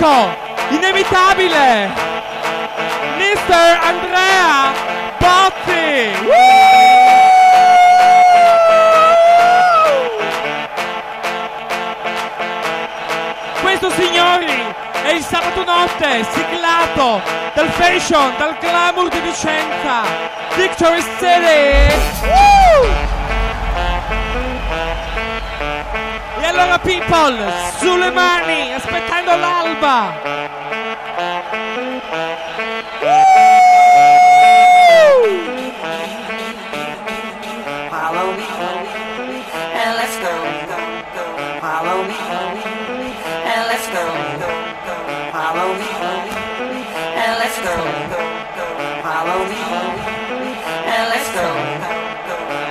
l'unico, inevitabile, Mr. Andrea Botti! Questo signori è il sabato notte siglato dal fashion, dal glamour di Vicenza, Victory City! Woo! E allora people, sulle mani, aspettando l'alba! Follow me, and let's go. Follow me, and let's go. Follow me, and let's go. Follow me, and let's go.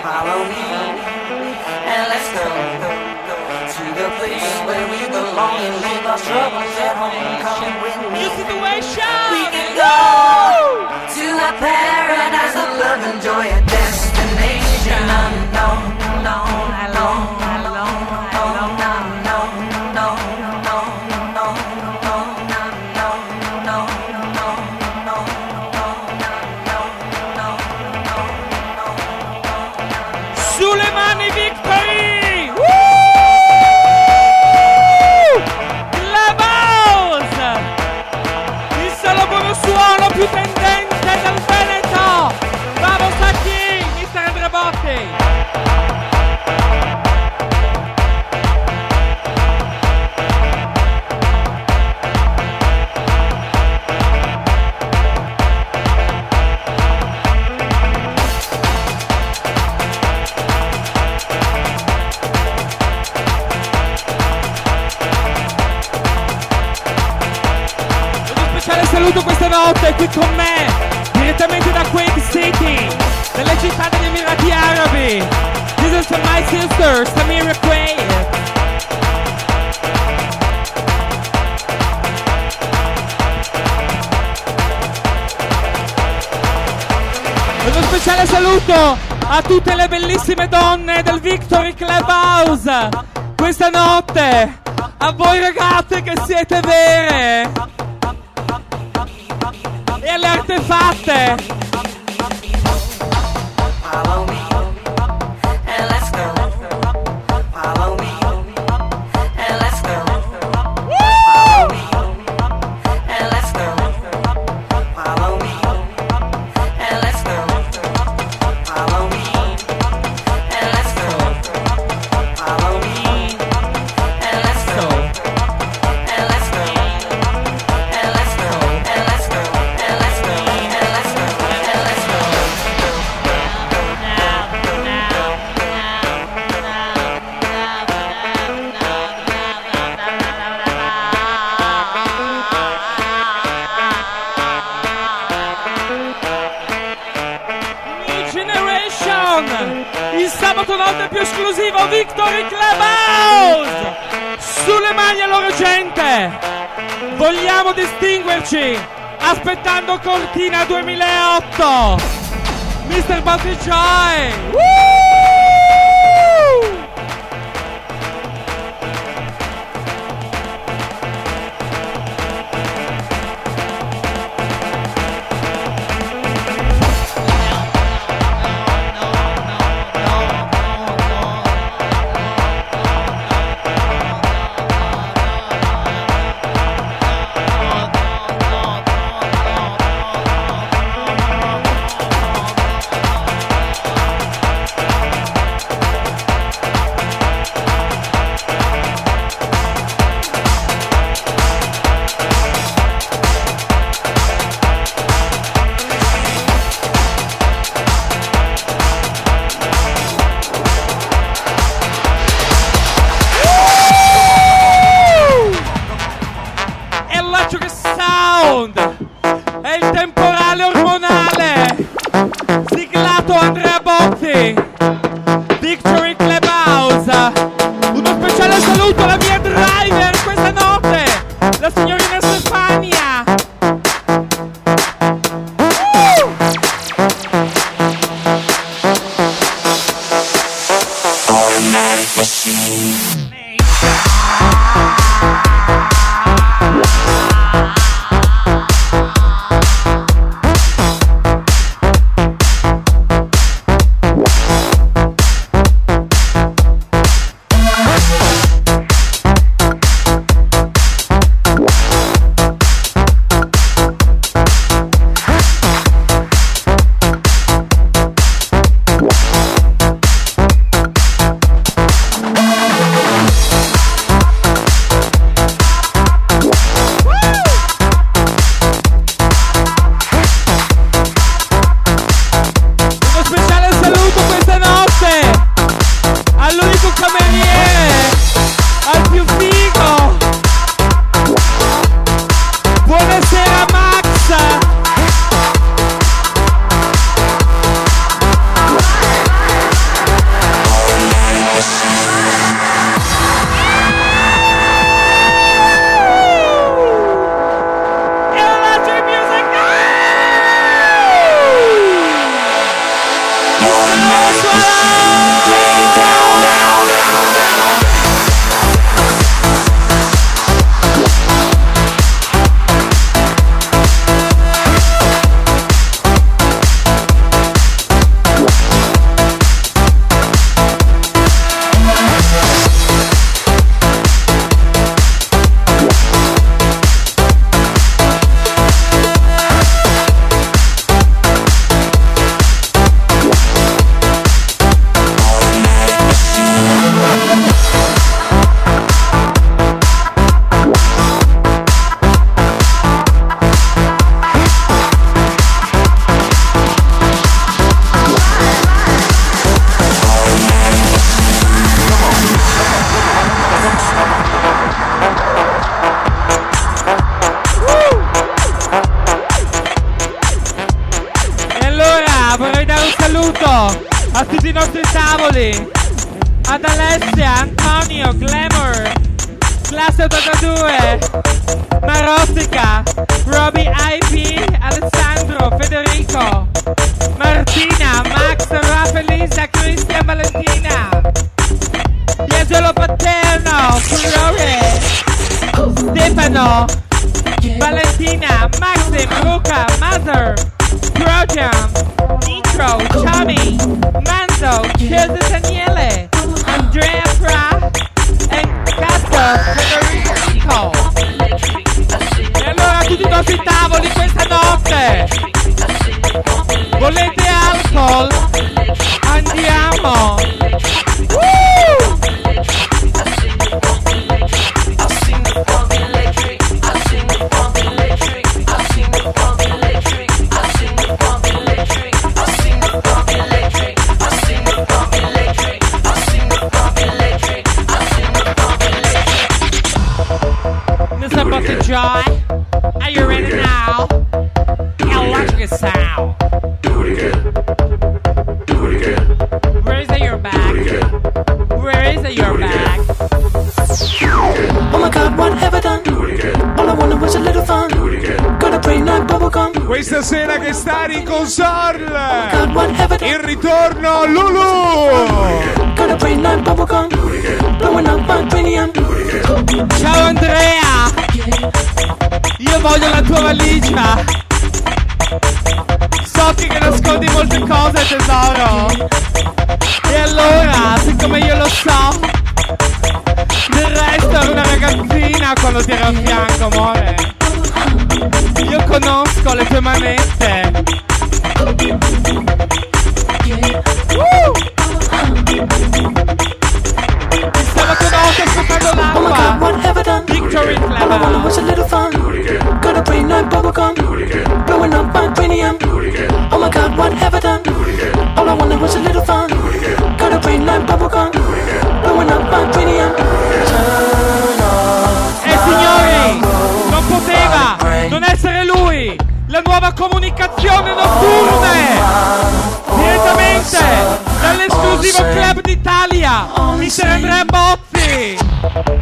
Follow me, and let's go. To the place belong and leave our troubles at home. Come with me. We can go to a paradise of love and joy, a tutte le bellissime donne del Victory Clubhouse questa notte. A voi ragazze che siete vere e alle artefatte. Esclusivo Victory Clubhouse. Sulle mani allora gente, vogliamo distinguerci aspettando Cortina 2008. Mr. Butty Joy. A tutti i nostri tavoli, ad Alessia, Antonio, Glamour, classe 82, Marottica, Roby IP, Alessandro, Federico, Martina, Max, Rafa, Elisa, Cristian, Valentina, Piangelo Paterno, Flore, Stefano, Valentina, Maxim, Luca, Manzo, Chelsea Daniele, Andrea Fra e Castro Federico. E allora tutti i nostri tavoli questa notte. Volete alcol? Andiamo. Questa sera che sta in console. Il ritorno Lulu. Ciao Andrea! Io voglio la tua valigia! So che nascondi molte cose tesoro! E allora, siccome io lo so, del resto ero una ragazzina quando ti ero a fianco, amore! Io conosco le tue manette! Uh! Mi stavo con notte scottando Oh my god, l'acqua! what have I done? Victory All I wanted Clever! was a little fun. Got a brain like bubblegum. Blowing up my cranium. Oh my god, what have I done? All I wanted was a little fun. Got a brain like bubblegum. Blowing up my cranium. Comunicazione notturne! Direttamente dall'esclusivo club d'Italia, Mr. Andrea Bozzi!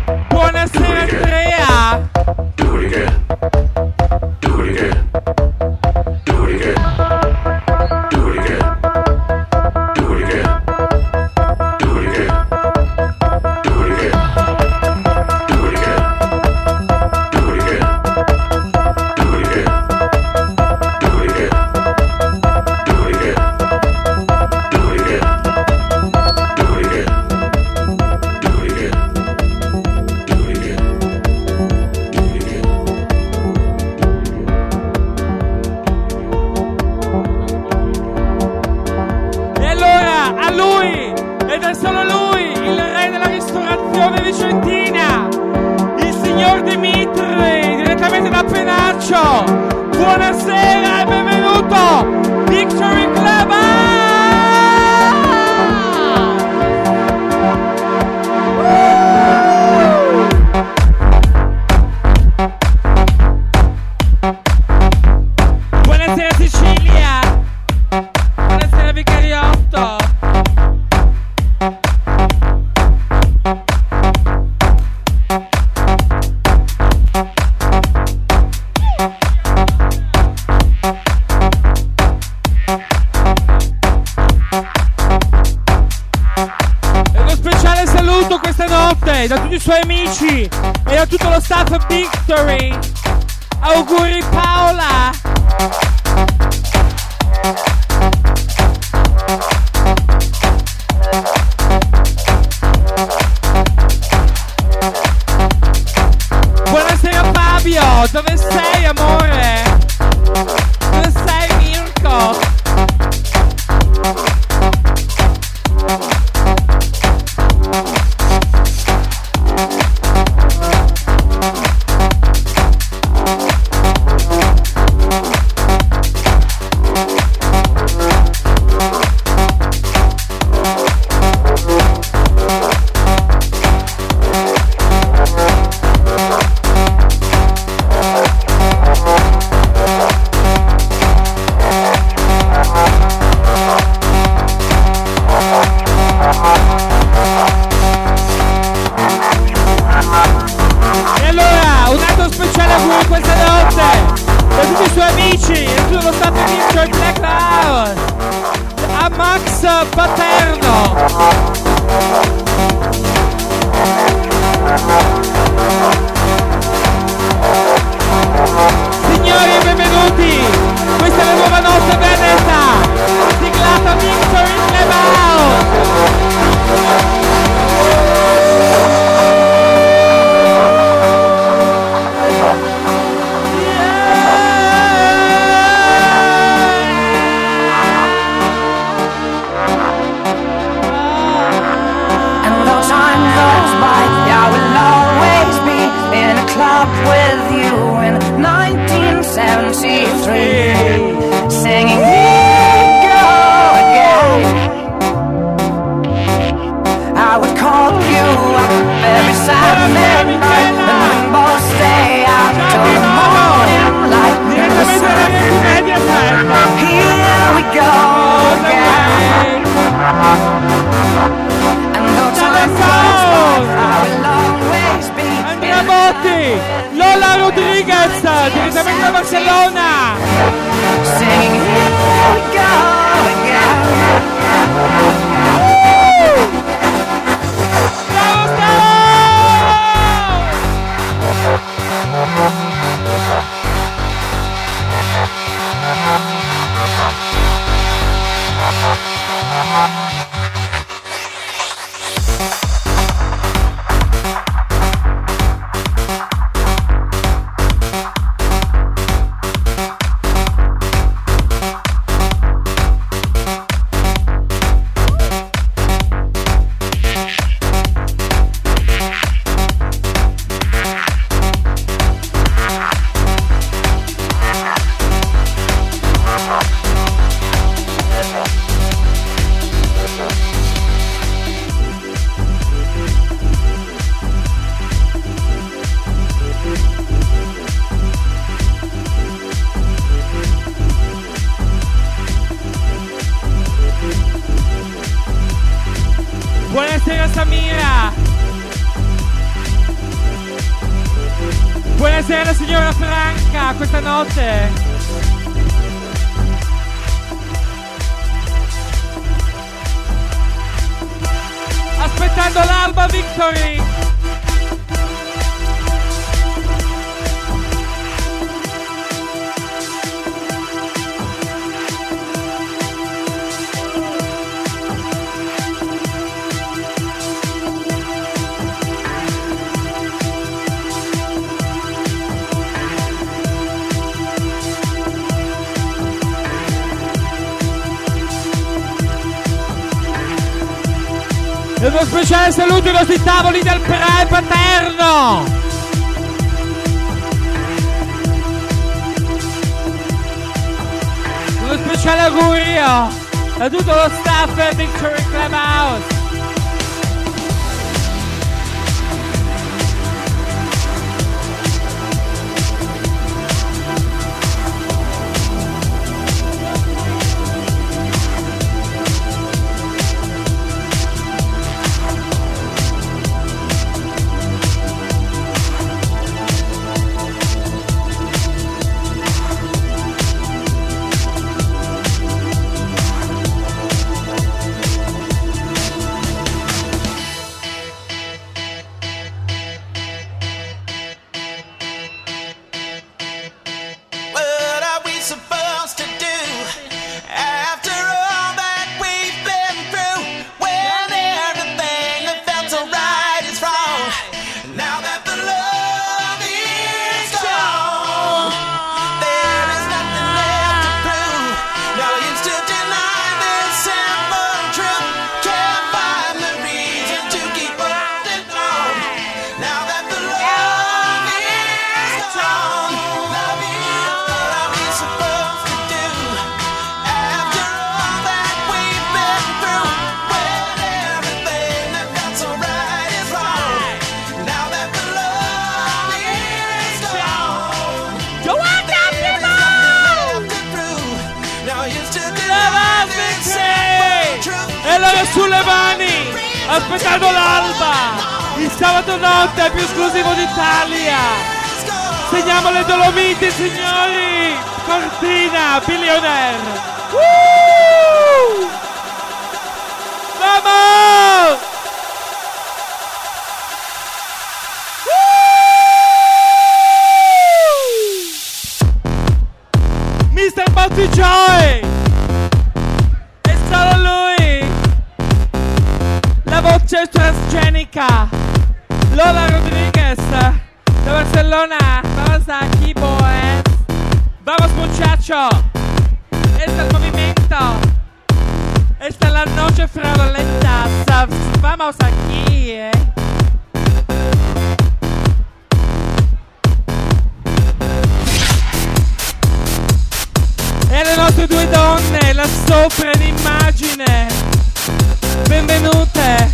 Franca questa notte. Aspettando l'alba victory. Uno speciale saluto ai nostri tavoli del pre-paterno. Uno speciale augurio a tutto lo staff del Victory Clubhouse! aspettando l'alba! Il sabato notte più esclusivo d'Italia! Segniamo le Dolomiti, signori! Cortina, billionaire! Woo! Vamos! Muchacho! Este el movimiento! Esta es la noche fraudulenta. Vamos aquí, eh. E le nostre due donne là sopra in immagine. Benvenute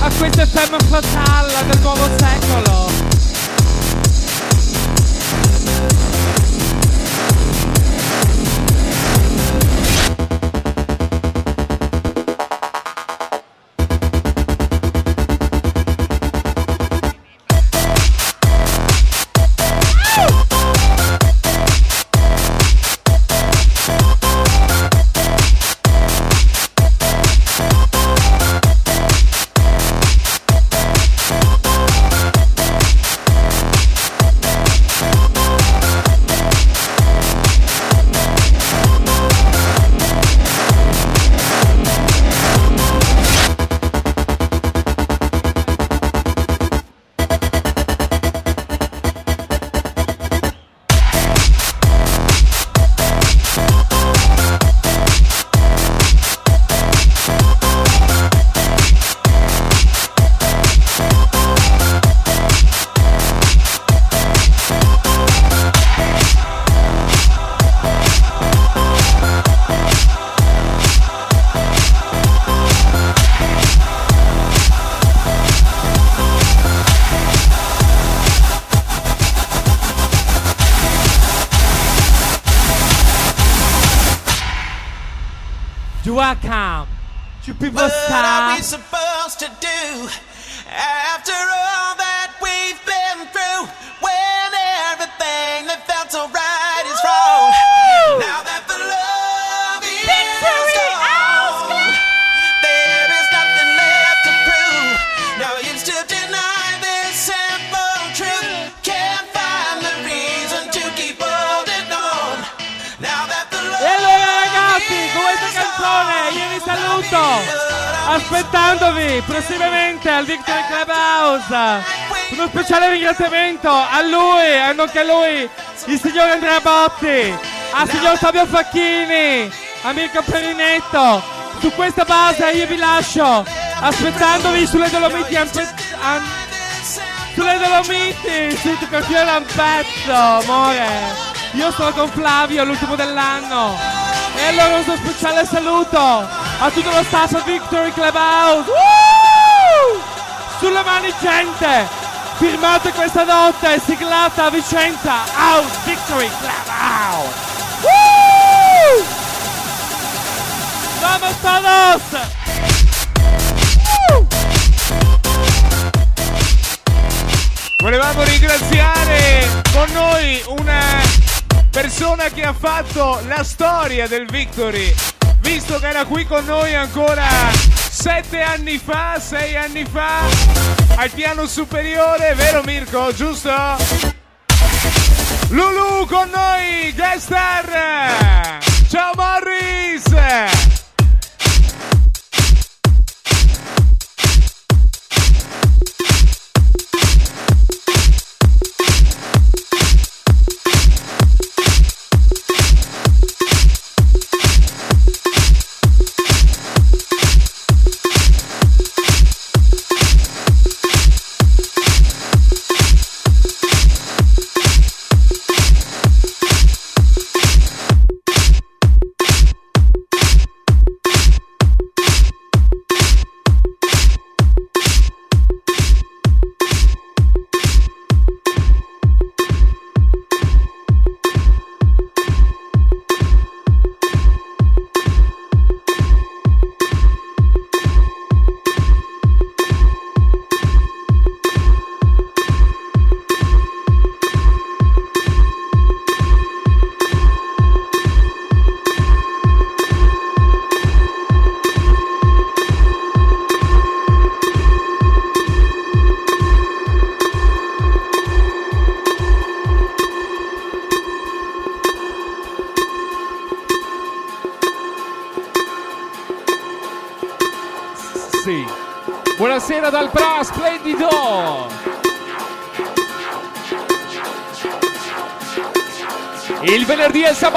a questa femme fatale del nuovo secolo. To saluto aspettandovi prossimamente al Victory Clubhouse uno speciale ringraziamento a lui, a nonché a lui, il signor Andrea Botti, al signor Fabio Facchini, a Mirko Perinetto. Su questa base io vi lascio aspettandovi sulle Dolomiti sulle Dolomiti, tu campione un pezzo, amore. Io sono con Flavio, l'ultimo dell'anno. E allora un suo speciale saluto a tutto lo staff Victory Clubhouse. Woo! Sulle mani gente! Firmate questa notte, siglata a Vicenza, House Victory Clubhouse. Woo! Vamos todos! Volevamo ringraziare con noi una persona che ha fatto la storia del Victory, visto che era qui con noi ancora sette anni fa, sei anni fa, al piano superiore, vero Mirko, giusto? Lulu con noi, guest star! Ciao Morris!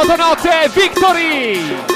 Notte, Victory.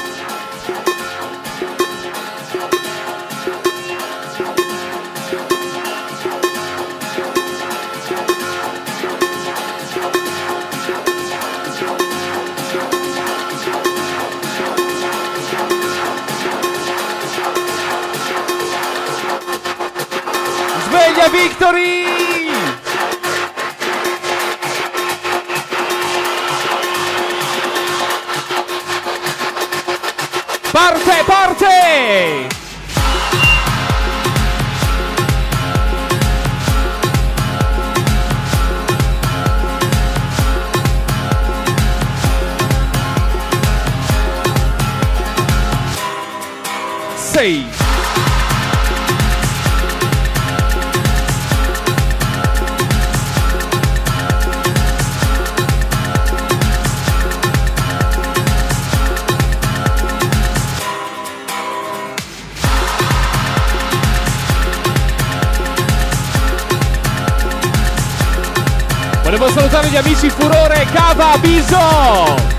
Salutare gli amici Furore Cava Biso.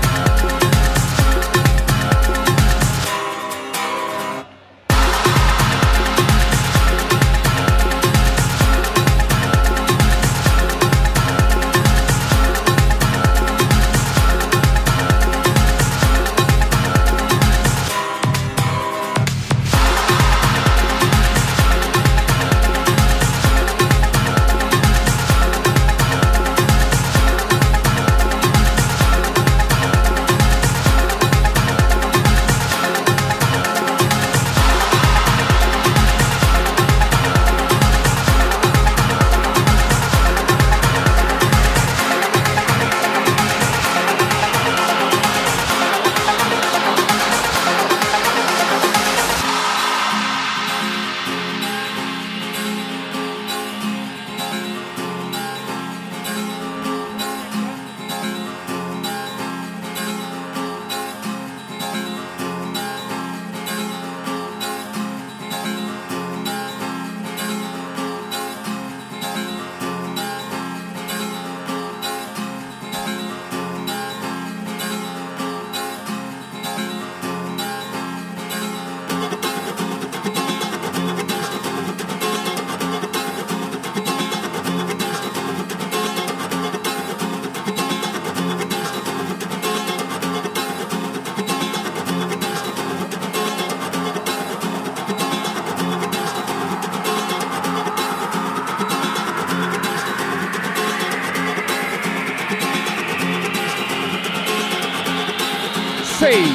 Sei.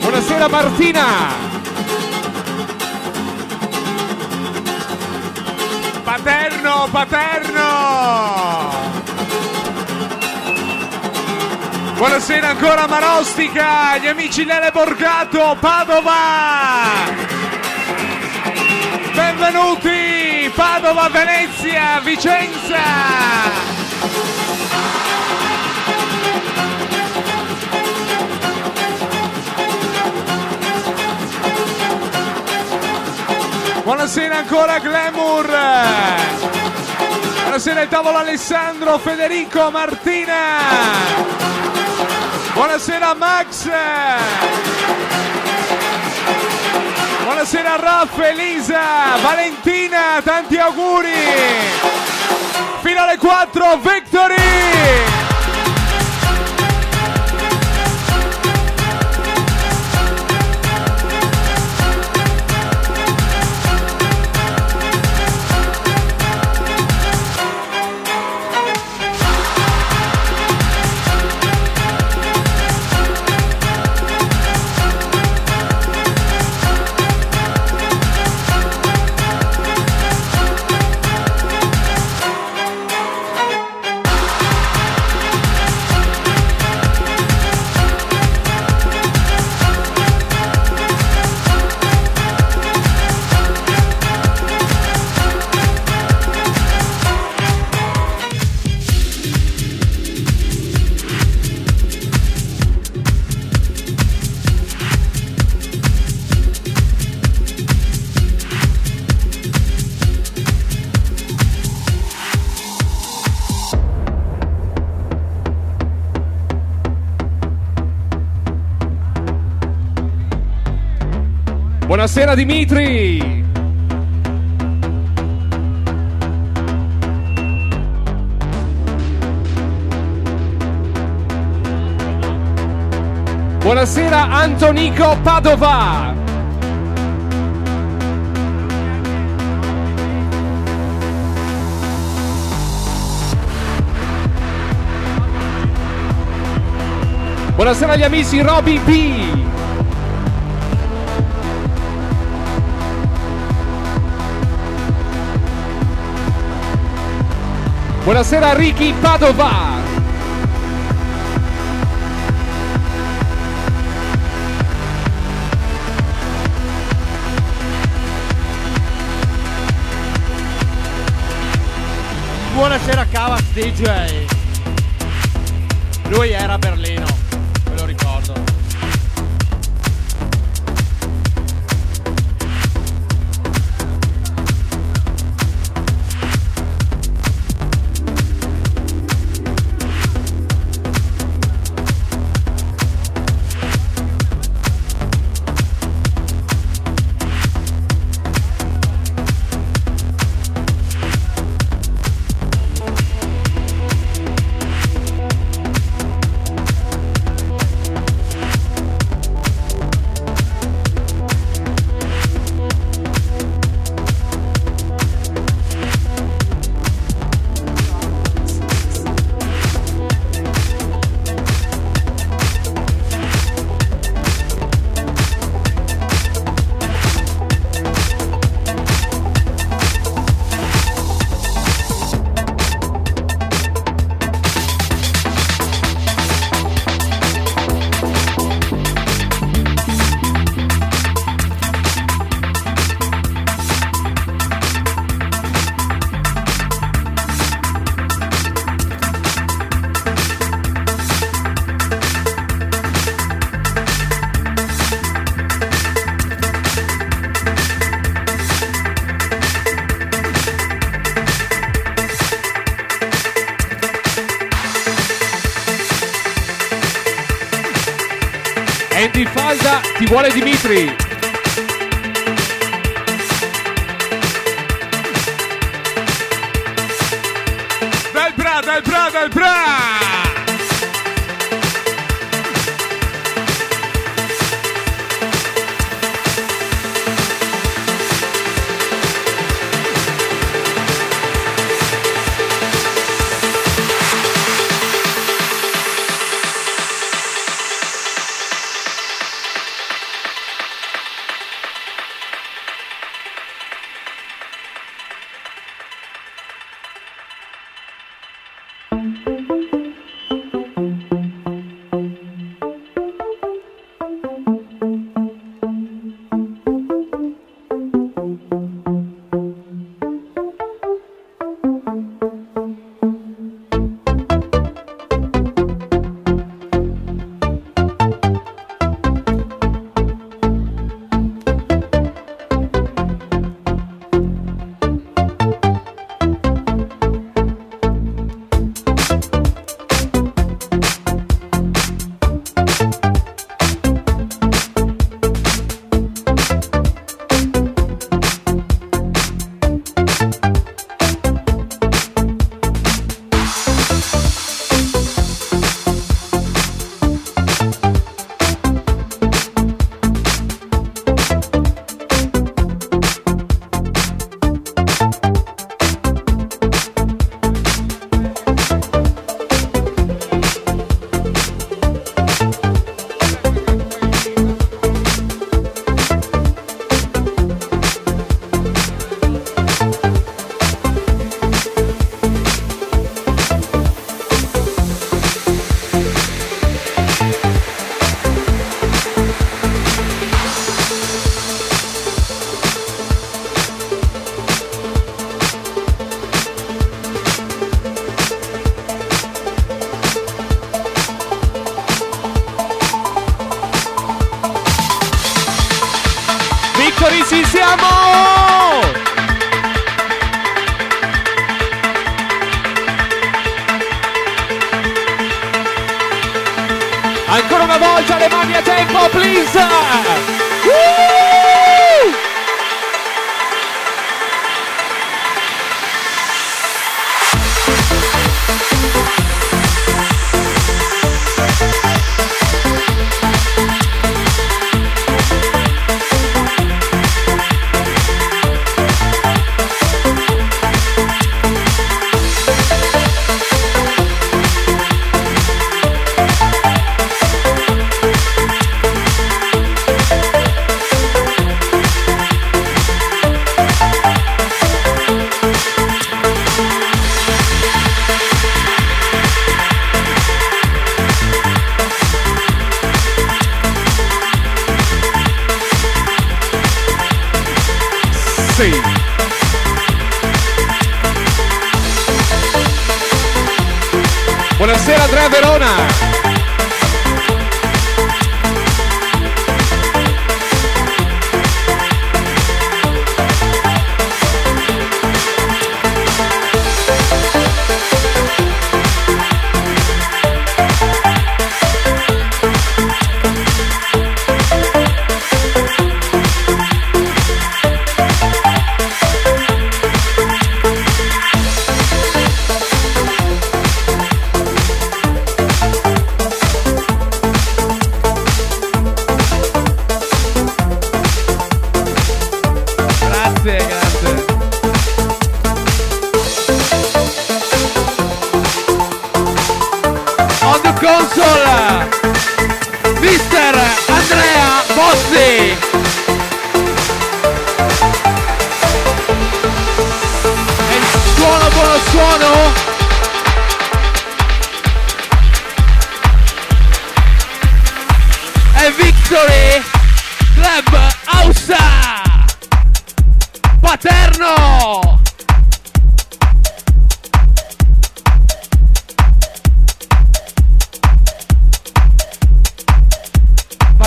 Buonasera Martina. Paterno, paterno! Buonasera ancora Marostica, gli amici Lele Borgato, Padova! Benvenuti! Padova, Venezia, Vicenza! Buonasera ancora Glamour! Buonasera il tavolo Alessandro, Federico, Martina! Buonasera Max! Buonasera Raff, Elisa, Valentina, tanti auguri! Fino alle 4, Victory! Buonasera Dimitri. Buonasera Antonico Padova. Buonasera agli amici Roby B. Buonasera Ricky Padova. Buonasera Cavas DJ. Lui era a Berlino,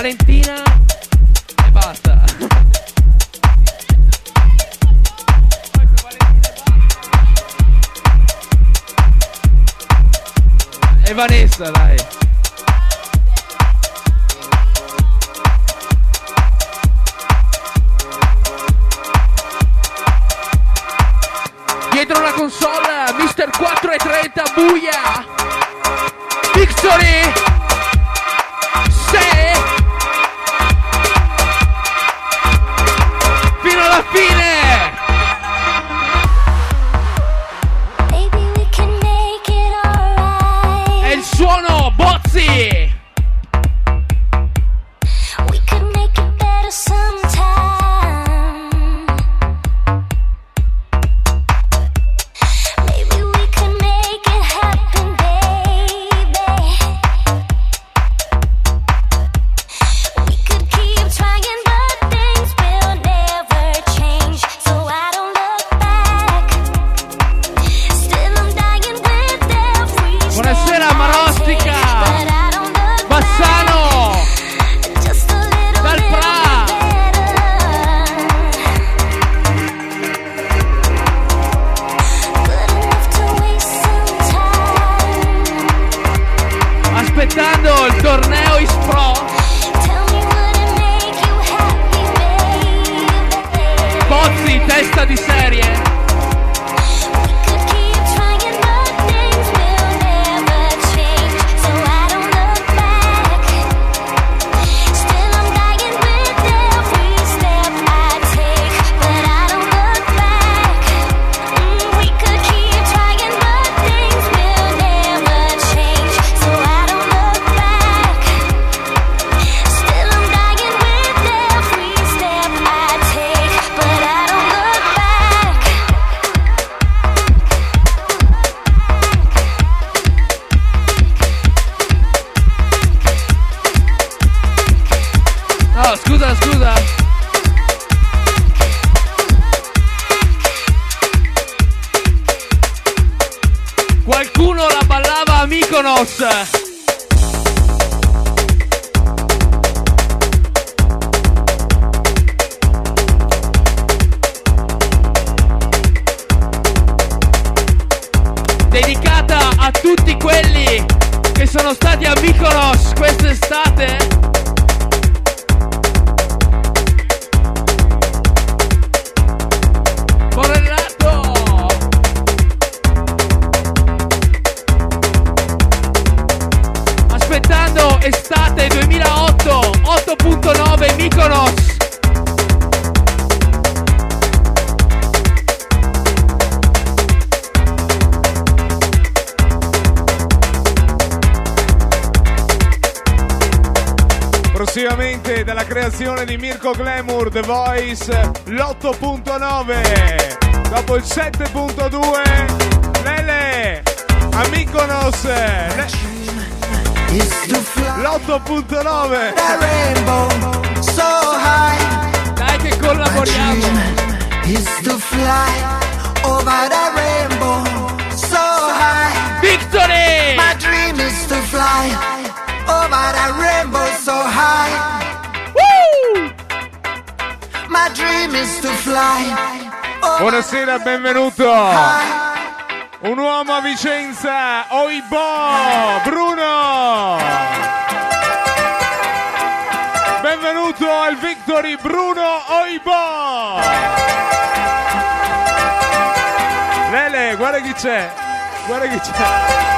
Fiorentina e basta. E Vanessa, dai. 7.2 Lele a Mykonos l'8.9 dai che collaboriamo. Victory! My dream is to fly over the rainbow so high. Woo! My dream is to fly Buonasera, benvenuto. Un uomo a Vicenza, Oibo, Bruno. Benvenuto al Victory, Bruno Oibo. Lele, guarda chi c'è. Guarda chi c'è.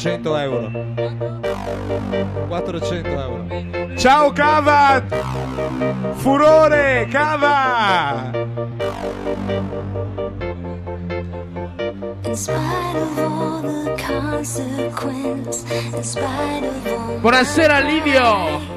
400 euro. 400 euro. Ciao Cava! Furore, Cava! Buonasera Livio!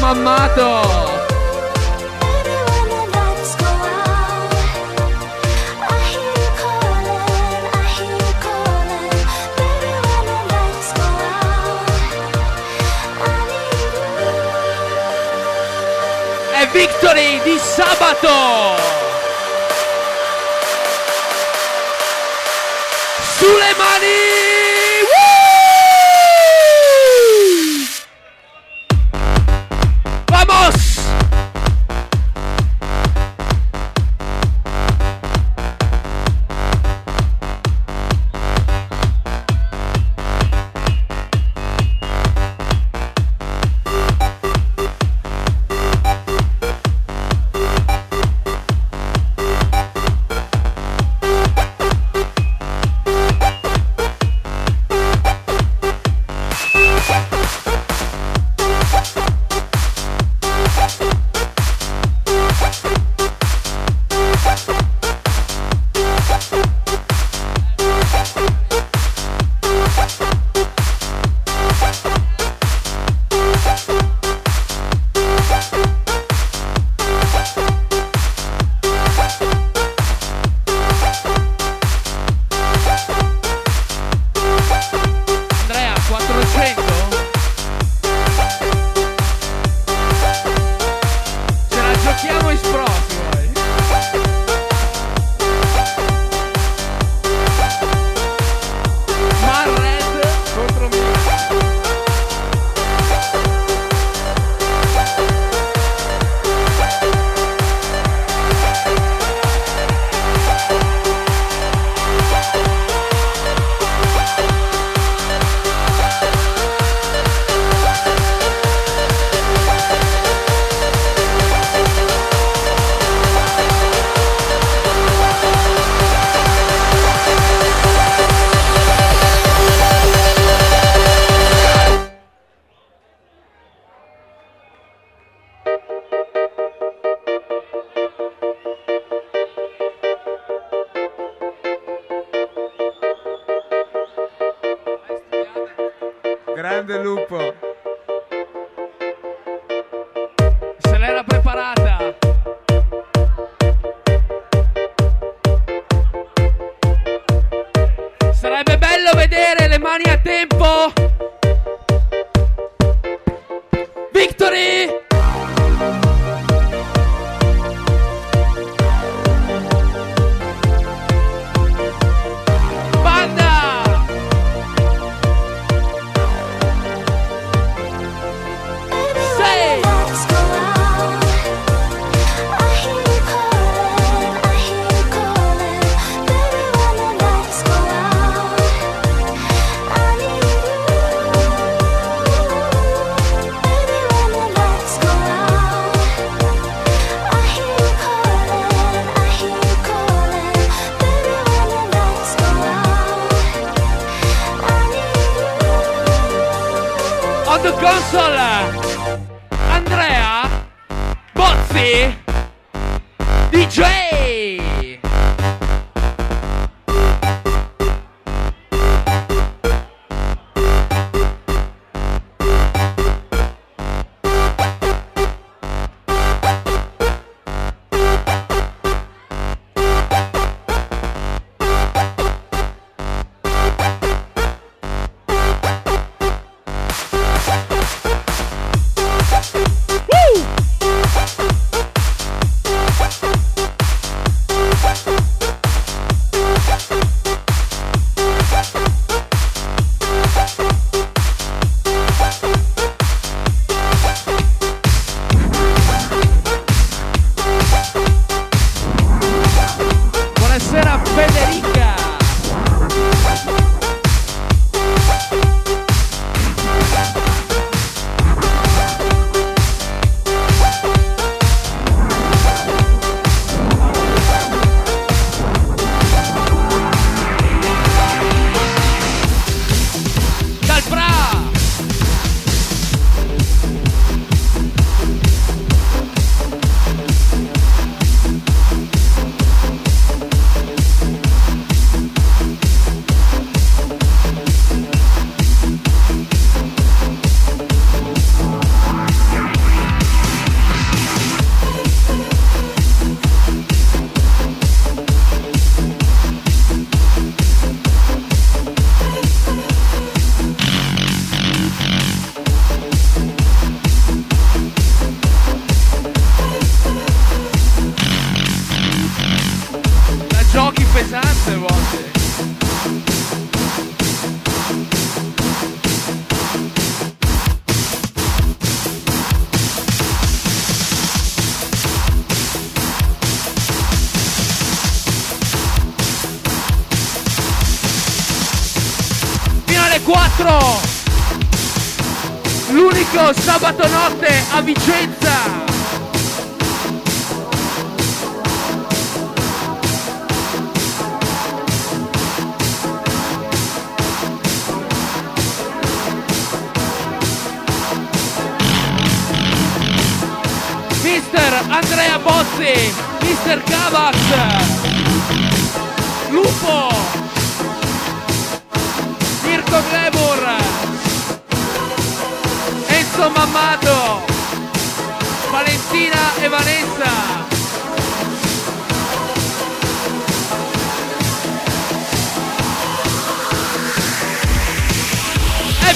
Mauro Mammato! Victory di sabato! sulle mani! Alemania, tempo.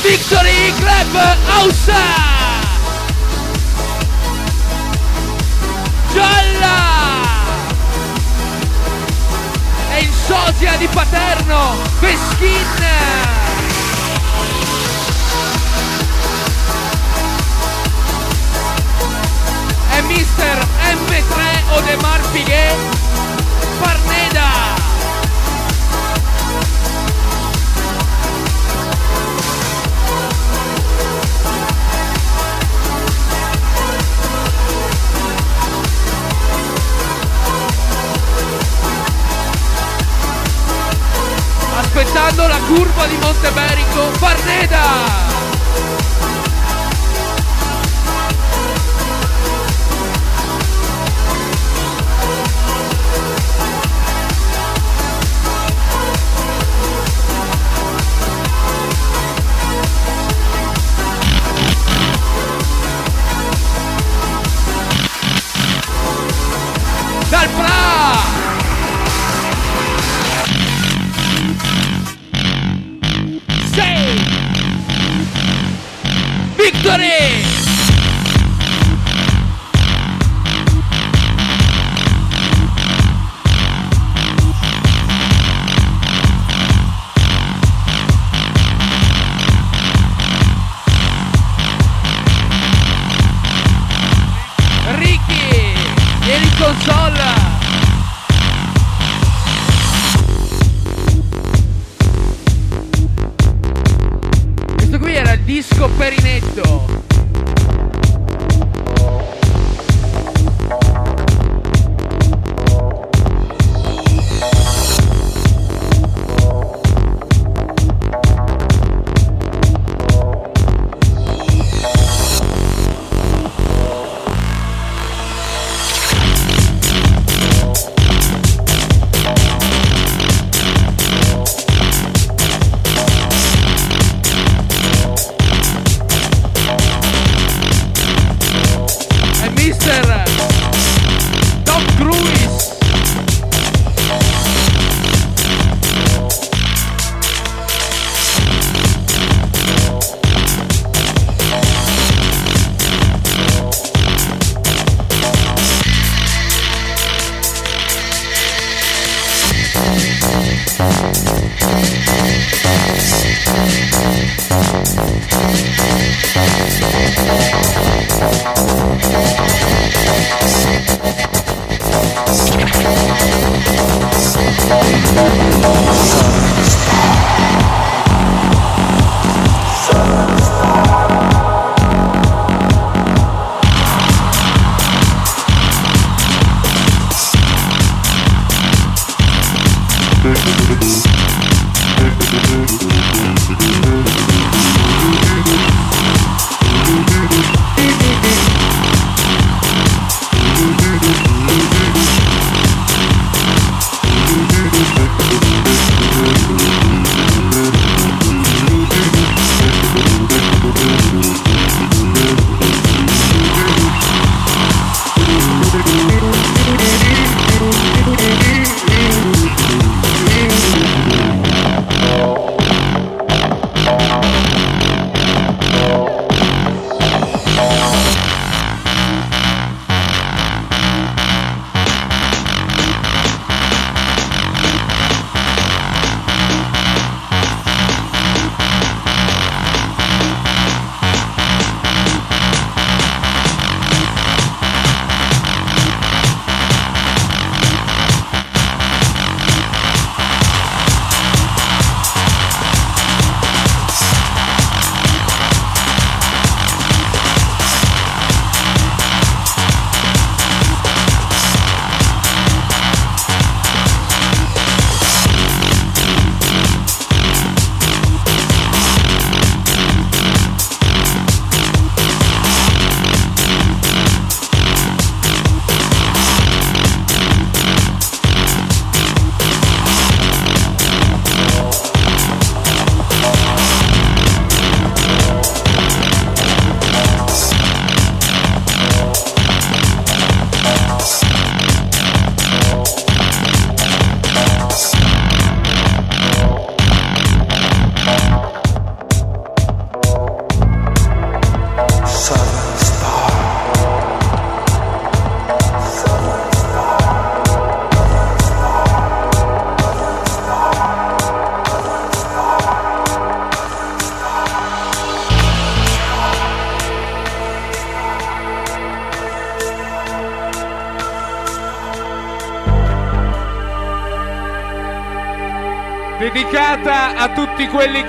Victory Club House Gialla! E il sosia di Paterno Peschin! E Mister M3 Odemar Piguet Parneda aspettando la curva di Monteberico. Parneda disco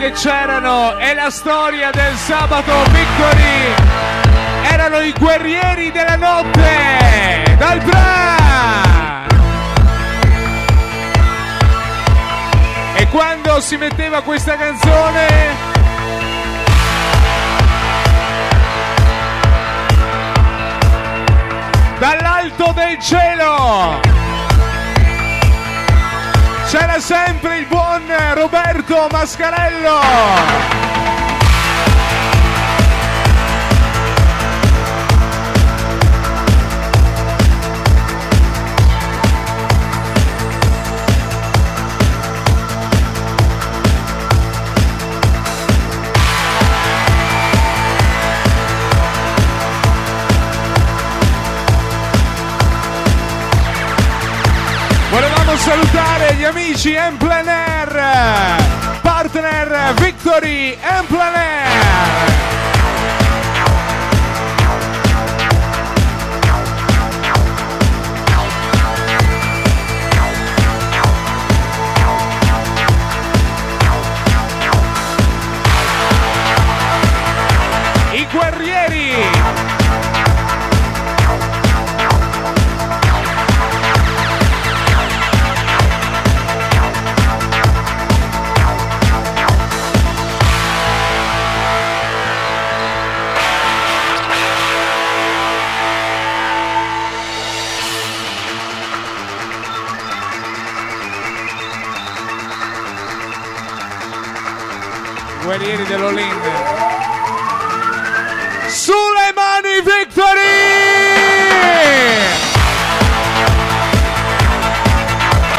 che c'erano. È la storia del sabato Victory. Erano i guerrieri della notte. Dal Bra. E quando si metteva questa canzone dall'alto del cielo c'era sempre il buon Roberto Mascarello. Salutare gli amici Emplan Air, partner Victory Emplan Guerrieri dell'Olin.